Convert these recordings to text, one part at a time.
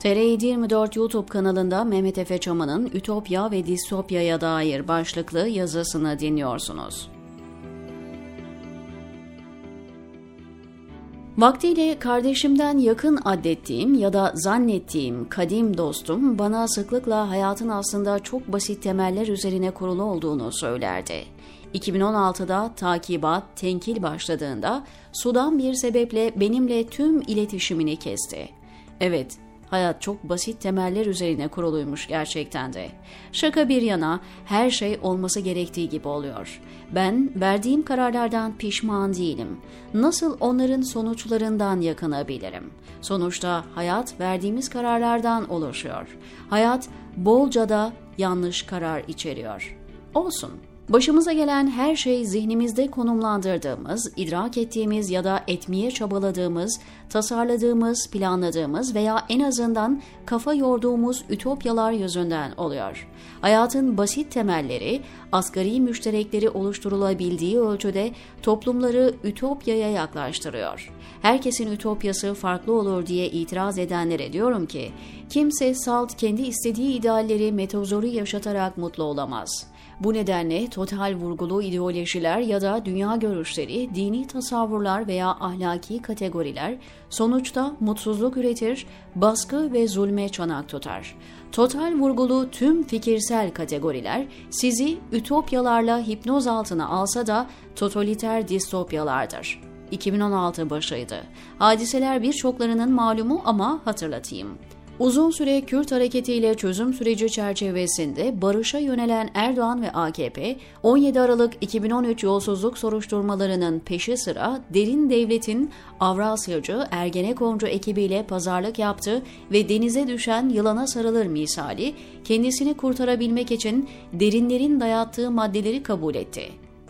TR24 YouTube kanalında Mehmet Efe Çaman'ın Ütopya ve Distopya'ya dair başlıklı yazısını dinliyorsunuz. Vaktiyle kardeşimden yakın addettiğim ya da zannettiğim kadim dostum bana sıklıkla hayatın aslında çok basit temeller üzerine kurulu olduğunu söylerdi. 2016'da takibat, tenkil başladığında sudan bir sebeple benimle tüm iletişimini kesti. Evet, Hayat çok basit temeller üzerine kuruluymuş gerçekten de. Şaka bir yana her şey olması gerektiği gibi oluyor. Ben verdiğim kararlardan pişman değilim. Nasıl onların sonuçlarından yakınabilirim? Sonuçta hayat verdiğimiz kararlardan oluşuyor. Hayat bolca da yanlış karar içeriyor. Olsun. Başımıza gelen her şey zihnimizde konumlandırdığımız, idrak ettiğimiz ya da etmeye çabaladığımız, tasarladığımız, planladığımız veya en azından kafa yorduğumuz ütopyalar yüzünden oluyor. Hayatın basit temelleri, asgari müşterekleri oluşturulabildiği ölçüde toplumları ütopyaya yaklaştırıyor. Herkesin ütopyası farklı olur diye itiraz edenlere diyorum ki, kimse salt kendi istediği idealleri metozori yaşatarak mutlu olamaz.'' Bu nedenle total vurgulu ideolojiler ya da dünya görüşleri, dini tasavvurlar veya ahlaki kategoriler sonuçta mutsuzluk üretir, baskı ve zulme çanak tutar. Total vurgulu tüm fikirsel kategoriler sizi ütopyalarla hipnoz altına alsa da totaliter distopyalardır. 2016 başıydı. Hadiseler birçoklarının malumu ama hatırlatayım. Uzun süre Kürt hareketiyle çözüm süreci çerçevesinde barışa yönelen Erdoğan ve AKP, 17 Aralık 2013 yolsuzluk soruşturmalarının peşi sıra derin devletin Avrasyacı Ergenekoncu ekibiyle pazarlık yaptı ve denize düşen yılana sarılır misali kendisini kurtarabilmek için derinlerin dayattığı maddeleri kabul etti.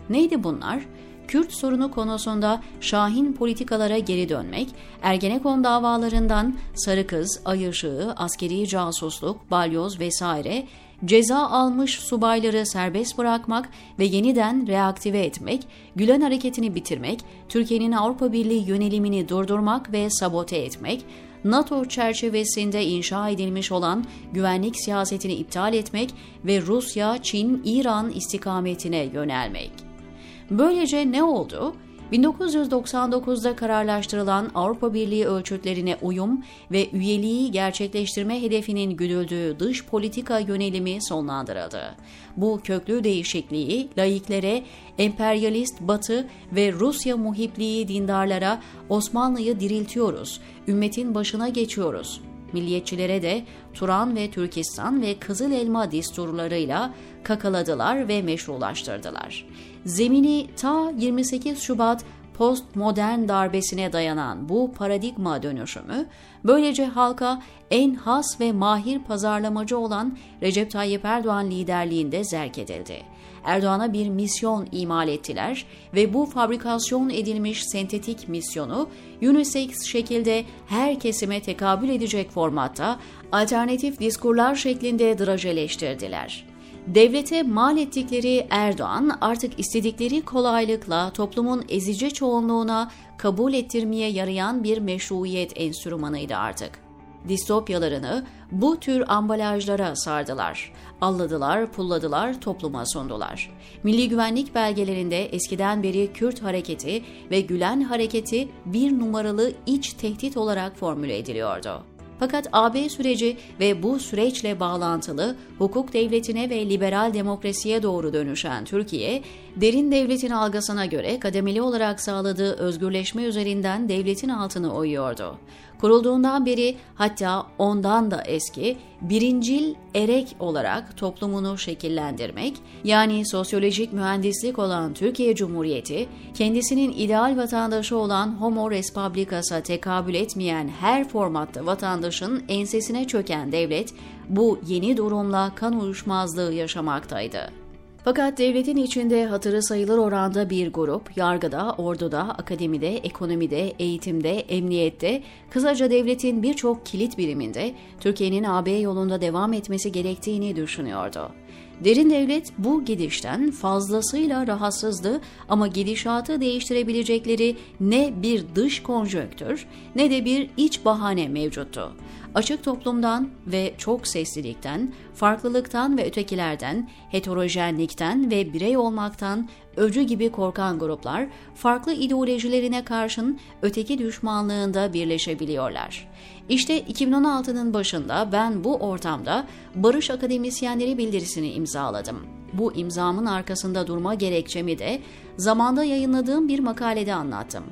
Neydi bunlar? Kürt sorunu konusunda şahin politikalara geri dönmek, Ergenekon davalarından sarı kız, ay ışığı, askeri casusluk, balyoz vesaire ceza almış subayları serbest bırakmak ve yeniden reaktive etmek, Gülen hareketini bitirmek, Türkiye'nin Avrupa Birliği yönelimini durdurmak ve sabote etmek, NATO çerçevesinde inşa edilmiş olan güvenlik siyasetini iptal etmek ve Rusya, Çin, İran istikametine yönelmek. Böylece ne oldu? 1999'da kararlaştırılan Avrupa Birliği ölçütlerine uyum ve üyeliği gerçekleştirme hedefinin güdüldüğü dış politika yönelimi sonlandırıldı. Bu köklü değişikliği laiklere, emperyalist Batı ve Rusya muhipliği dindarlara Osmanlı'yı diriltiyoruz, ümmetin başına geçiyoruz Milliyetçilere de Turan ve Türkistan ve Kızıl Elma disturlarıyla kakaladılar ve meşrulaştırdılar. Zemini ta 28 Şubat postmodern darbesine dayanan bu paradigma dönüşümü böylece halka en has ve mahir pazarlamacı olan Recep Tayyip Erdoğan liderliğinde zerk edildi. Erdoğan'a bir misyon imal ettiler ve bu fabrikasyon edilmiş sentetik misyonu unisex şekilde her kesime tekabül edecek formatta alternatif diskurlar şeklinde drajeleştirdiler. Devlete mal ettikleri Erdoğan artık istedikleri kolaylıkla toplumun ezici çoğunluğuna kabul ettirmeye yarayan bir meşruiyet enstrümanıydı artık distopyalarını bu tür ambalajlara sardılar. Alladılar, pulladılar, topluma sundular. Milli güvenlik belgelerinde eskiden beri Kürt hareketi ve Gülen hareketi bir numaralı iç tehdit olarak formüle ediliyordu. Fakat AB süreci ve bu süreçle bağlantılı hukuk devletine ve liberal demokrasiye doğru dönüşen Türkiye, derin devletin algısına göre kademeli olarak sağladığı özgürleşme üzerinden devletin altını oyuyordu. Kurulduğundan beri hatta ondan da eski birincil erek olarak toplumunu şekillendirmek, yani sosyolojik mühendislik olan Türkiye Cumhuriyeti, kendisinin ideal vatandaşı olan Homo Res Publicas'a tekabül etmeyen her formatta vatandaşın ensesine çöken devlet, bu yeni durumla kan uyuşmazlığı yaşamaktaydı. Fakat devletin içinde hatırı sayılır oranda bir grup, yargıda, orduda, akademide, ekonomide, eğitimde, emniyette, kısaca devletin birçok kilit biriminde Türkiye'nin AB yolunda devam etmesi gerektiğini düşünüyordu. Derin devlet bu gidişten fazlasıyla rahatsızdı ama gidişatı değiştirebilecekleri ne bir dış konjöktür ne de bir iç bahane mevcuttu. Açık toplumdan ve çok seslilikten, farklılıktan ve ötekilerden, heterojenlikten ve birey olmaktan öcü gibi korkan gruplar farklı ideolojilerine karşın öteki düşmanlığında birleşebiliyorlar. İşte 2016'nın başında ben bu ortamda Barış Akademisyenleri bildirisini imzaladım. Bu imzamın arkasında durma gerekçemi de zamanda yayınladığım bir makalede anlattım.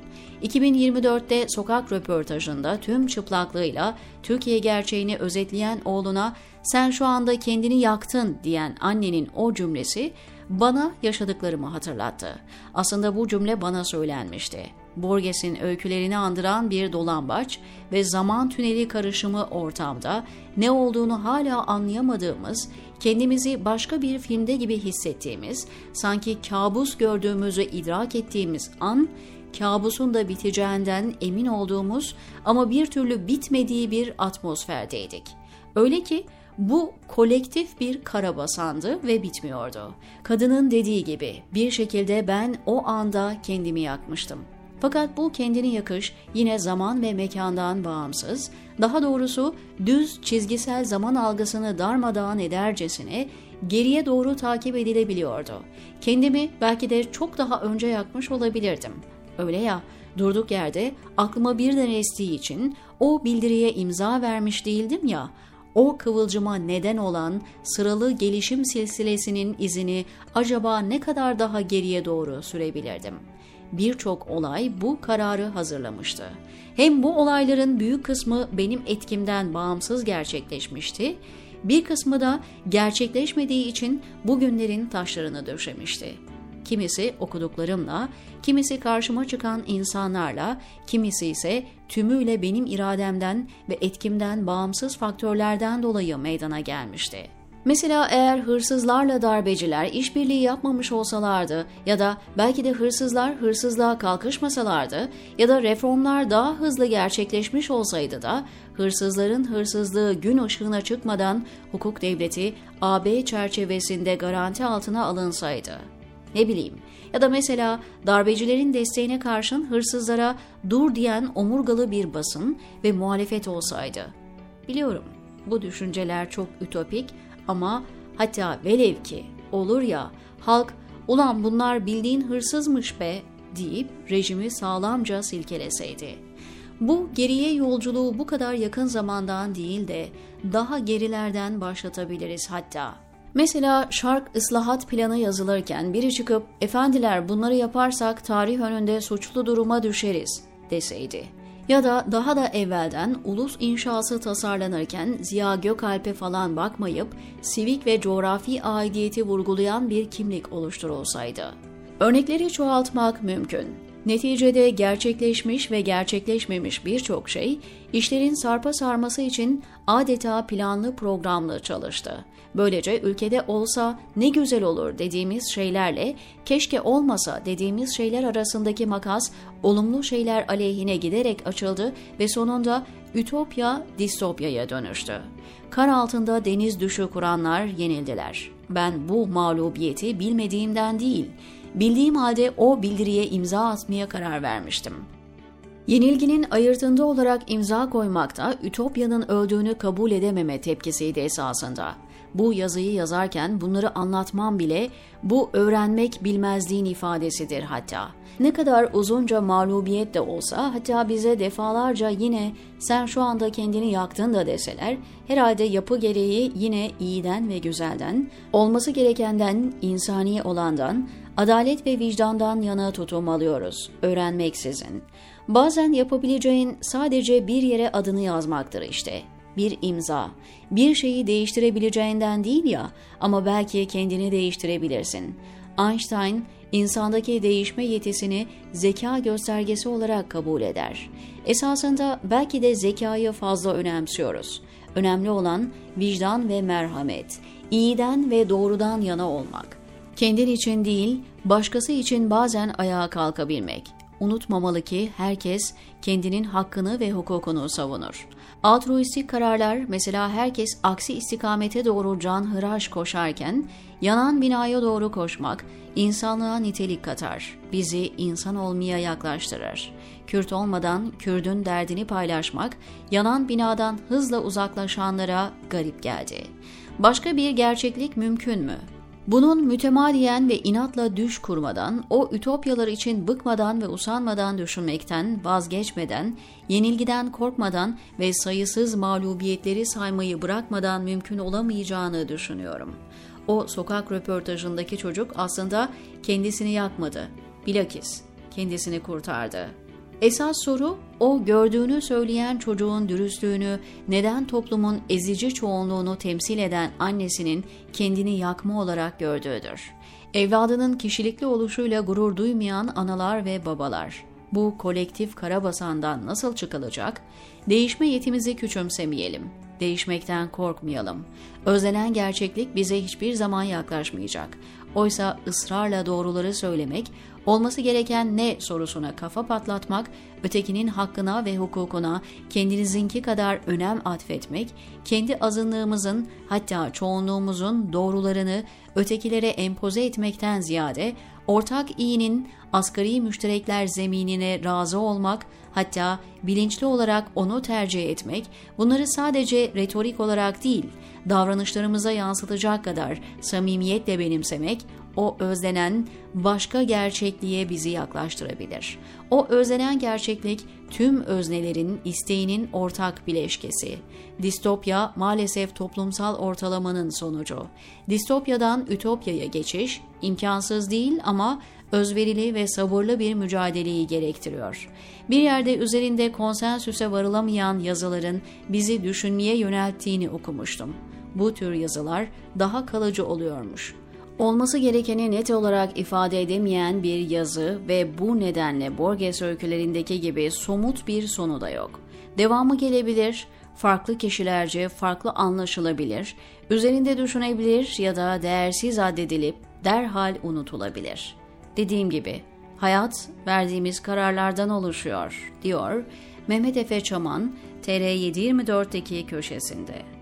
2024'te sokak röportajında tüm çıplaklığıyla Türkiye gerçeğini özetleyen oğluna sen şu anda kendini yaktın diyen annenin o cümlesi bana yaşadıklarımı hatırlattı. Aslında bu cümle bana söylenmişti. Borges'in öykülerini andıran bir dolambaç ve zaman tüneli karışımı ortamda ne olduğunu hala anlayamadığımız, kendimizi başka bir filmde gibi hissettiğimiz, sanki kabus gördüğümüzü idrak ettiğimiz an, kabusun da biteceğinden emin olduğumuz ama bir türlü bitmediği bir atmosferdeydik. Öyle ki bu kolektif bir karabasandı ve bitmiyordu. Kadının dediği gibi bir şekilde ben o anda kendimi yakmıştım. Fakat bu kendini yakış yine zaman ve mekandan bağımsız, daha doğrusu düz çizgisel zaman algısını darmadağın edercesine geriye doğru takip edilebiliyordu. Kendimi belki de çok daha önce yakmış olabilirdim. Öyle ya, durduk yerde aklıma birden estiği için o bildiriye imza vermiş değildim ya, o kıvılcıma neden olan sıralı gelişim silsilesinin izini acaba ne kadar daha geriye doğru sürebilirdim? Birçok olay bu kararı hazırlamıştı. Hem bu olayların büyük kısmı benim etkimden bağımsız gerçekleşmişti, bir kısmı da gerçekleşmediği için bugünlerin taşlarını döşemişti. Kimisi okuduklarımla, kimisi karşıma çıkan insanlarla, kimisi ise tümüyle benim irademden ve etkimden bağımsız faktörlerden dolayı meydana gelmişti. Mesela eğer hırsızlarla darbeciler işbirliği yapmamış olsalardı ya da belki de hırsızlar hırsızlığa kalkışmasalardı ya da reformlar daha hızlı gerçekleşmiş olsaydı da hırsızların hırsızlığı gün ışığına çıkmadan hukuk devleti AB çerçevesinde garanti altına alınsaydı ne bileyim ya da mesela darbecilerin desteğine karşın hırsızlara dur diyen omurgalı bir basın ve muhalefet olsaydı. Biliyorum bu düşünceler çok ütopik ama hatta velev ki olur ya halk ulan bunlar bildiğin hırsızmış be deyip rejimi sağlamca silkeleseydi. Bu geriye yolculuğu bu kadar yakın zamandan değil de daha gerilerden başlatabiliriz hatta. Mesela şark ıslahat planı yazılırken biri çıkıp efendiler bunları yaparsak tarih önünde suçlu duruma düşeriz deseydi. Ya da daha da evvelden ulus inşası tasarlanırken Ziya Gökalp'e falan bakmayıp sivik ve coğrafi aidiyeti vurgulayan bir kimlik oluşturulsaydı. Örnekleri çoğaltmak mümkün. Neticede gerçekleşmiş ve gerçekleşmemiş birçok şey işlerin sarpa sarması için adeta planlı programlı çalıştı. Böylece ülkede olsa ne güzel olur dediğimiz şeylerle keşke olmasa dediğimiz şeyler arasındaki makas olumlu şeyler aleyhine giderek açıldı ve sonunda ütopya distopyaya dönüştü. Kar altında deniz düşü kuranlar yenildiler. Ben bu mağlubiyeti bilmediğimden değil, bildiğim halde o bildiriye imza atmaya karar vermiştim. Yenilginin ayırtında olarak imza koymakta Ütopya'nın öldüğünü kabul edememe tepkisiydi esasında. Bu yazıyı yazarken bunları anlatmam bile bu öğrenmek bilmezliğin ifadesidir hatta. Ne kadar uzunca mağlubiyet de olsa hatta bize defalarca yine sen şu anda kendini yaktın da deseler herhalde yapı gereği yine iyiden ve güzelden, olması gerekenden, insani olandan, adalet ve vicdandan yana tutum alıyoruz, öğrenmeksizin. Bazen yapabileceğin sadece bir yere adını yazmaktır işte. Bir imza. Bir şeyi değiştirebileceğinden değil ya ama belki kendini değiştirebilirsin. Einstein insandaki değişme yetisini zeka göstergesi olarak kabul eder. Esasında belki de zekayı fazla önemsiyoruz. Önemli olan vicdan ve merhamet, iyiden ve doğrudan yana olmak. Kendin için değil, başkası için bazen ayağa kalkabilmek. Unutmamalı ki herkes kendinin hakkını ve hukukunu savunur. Altruistik kararlar mesela herkes aksi istikamete doğru can hıraş koşarken yanan binaya doğru koşmak insanlığa nitelik katar, bizi insan olmaya yaklaştırır. Kürt olmadan Kürdün derdini paylaşmak yanan binadan hızla uzaklaşanlara garip geldi. Başka bir gerçeklik mümkün mü? Bunun mütemadiyen ve inatla düş kurmadan, o ütopyalar için bıkmadan ve usanmadan düşünmekten, vazgeçmeden, yenilgiden korkmadan ve sayısız mağlubiyetleri saymayı bırakmadan mümkün olamayacağını düşünüyorum. O sokak röportajındaki çocuk aslında kendisini yakmadı, bilakis kendisini kurtardı. Esas soru o gördüğünü söyleyen çocuğun dürüstlüğünü, neden toplumun ezici çoğunluğunu temsil eden annesinin kendini yakma olarak gördüğüdür. Evladının kişilikli oluşuyla gurur duymayan analar ve babalar. Bu kolektif karabasandan nasıl çıkılacak? Değişme yetimizi küçümsemeyelim. Değişmekten korkmayalım. Özlenen gerçeklik bize hiçbir zaman yaklaşmayacak. Oysa ısrarla doğruları söylemek, olması gereken ne sorusuna kafa patlatmak, ötekinin hakkına ve hukukuna kendinizinki kadar önem atfetmek, kendi azınlığımızın hatta çoğunluğumuzun doğrularını ötekilere empoze etmekten ziyade ortak iyinin asgari müşterekler zeminine razı olmak, hatta bilinçli olarak onu tercih etmek, bunları sadece retorik olarak değil, davranışlarımıza yansıtacak kadar samimiyetle benimsemek, o özlenen başka gerçekliğe bizi yaklaştırabilir. O özlenen gerçeklik tüm öznelerin isteğinin ortak bileşkesi. Distopya maalesef toplumsal ortalamanın sonucu. Distopyadan ütopyaya geçiş imkansız değil ama özverili ve sabırlı bir mücadeleyi gerektiriyor. Bir yerde üzerinde konsensüse varılamayan yazıların bizi düşünmeye yönelttiğini okumuştum. Bu tür yazılar daha kalıcı oluyormuş. Olması gerekeni net olarak ifade edemeyen bir yazı ve bu nedenle Borges öykülerindeki gibi somut bir sonu da yok. Devamı gelebilir, farklı kişilerce farklı anlaşılabilir, üzerinde düşünebilir ya da değersiz addedilip derhal unutulabilir. Dediğim gibi hayat verdiğimiz kararlardan oluşuyor, diyor Mehmet Efe Çaman TR724'deki köşesinde.